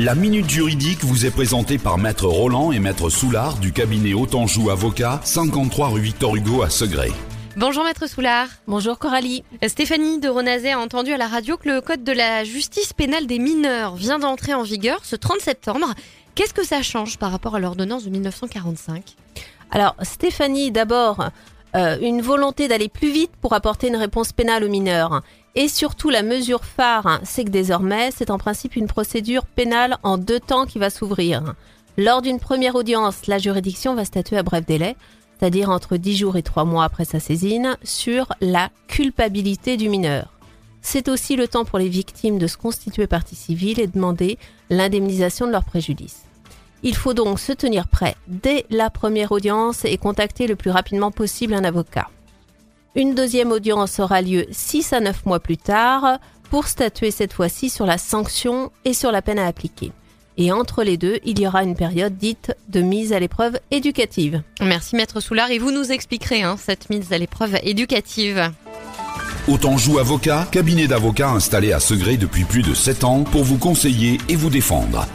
La minute juridique vous est présentée par Maître Roland et Maître Soulard du cabinet Autanjou Avocat, 53 rue Victor Hugo à Segré. Bonjour Maître Soulard. Bonjour Coralie. Stéphanie de Ronazet a entendu à la radio que le code de la justice pénale des mineurs vient d'entrer en vigueur ce 30 septembre. Qu'est-ce que ça change par rapport à l'ordonnance de 1945 Alors Stéphanie, d'abord, euh, une volonté d'aller plus vite pour apporter une réponse pénale aux mineurs. Et surtout, la mesure phare, c'est que désormais, c'est en principe une procédure pénale en deux temps qui va s'ouvrir. Lors d'une première audience, la juridiction va statuer à bref délai c'est-à-dire entre 10 jours et 3 mois après sa saisine, sur la culpabilité du mineur. C'est aussi le temps pour les victimes de se constituer partie civile et demander l'indemnisation de leurs préjudices. Il faut donc se tenir prêt dès la première audience et contacter le plus rapidement possible un avocat. Une deuxième audience aura lieu 6 à 9 mois plus tard pour statuer cette fois-ci sur la sanction et sur la peine à appliquer. Et entre les deux, il y aura une période dite de mise à l'épreuve éducative. Merci Maître Soulard et vous nous expliquerez hein, cette mise à l'épreuve éducative. Autant joue avocat, cabinet d'avocats installé à Segré depuis plus de 7 ans pour vous conseiller et vous défendre.